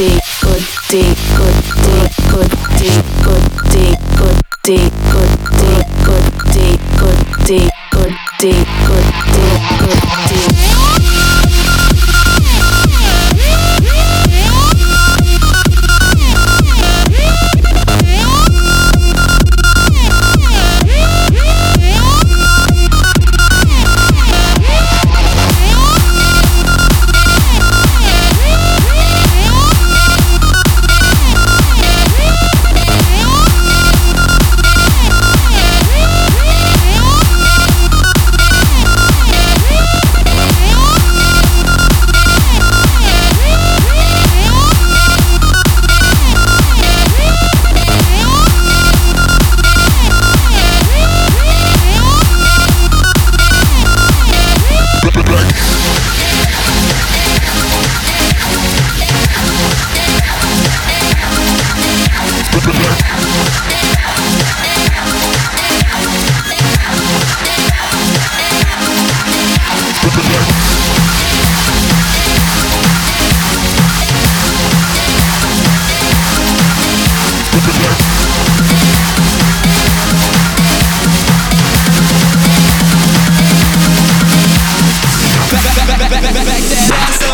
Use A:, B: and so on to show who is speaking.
A: good day, good
B: day. Back, back, back, that ass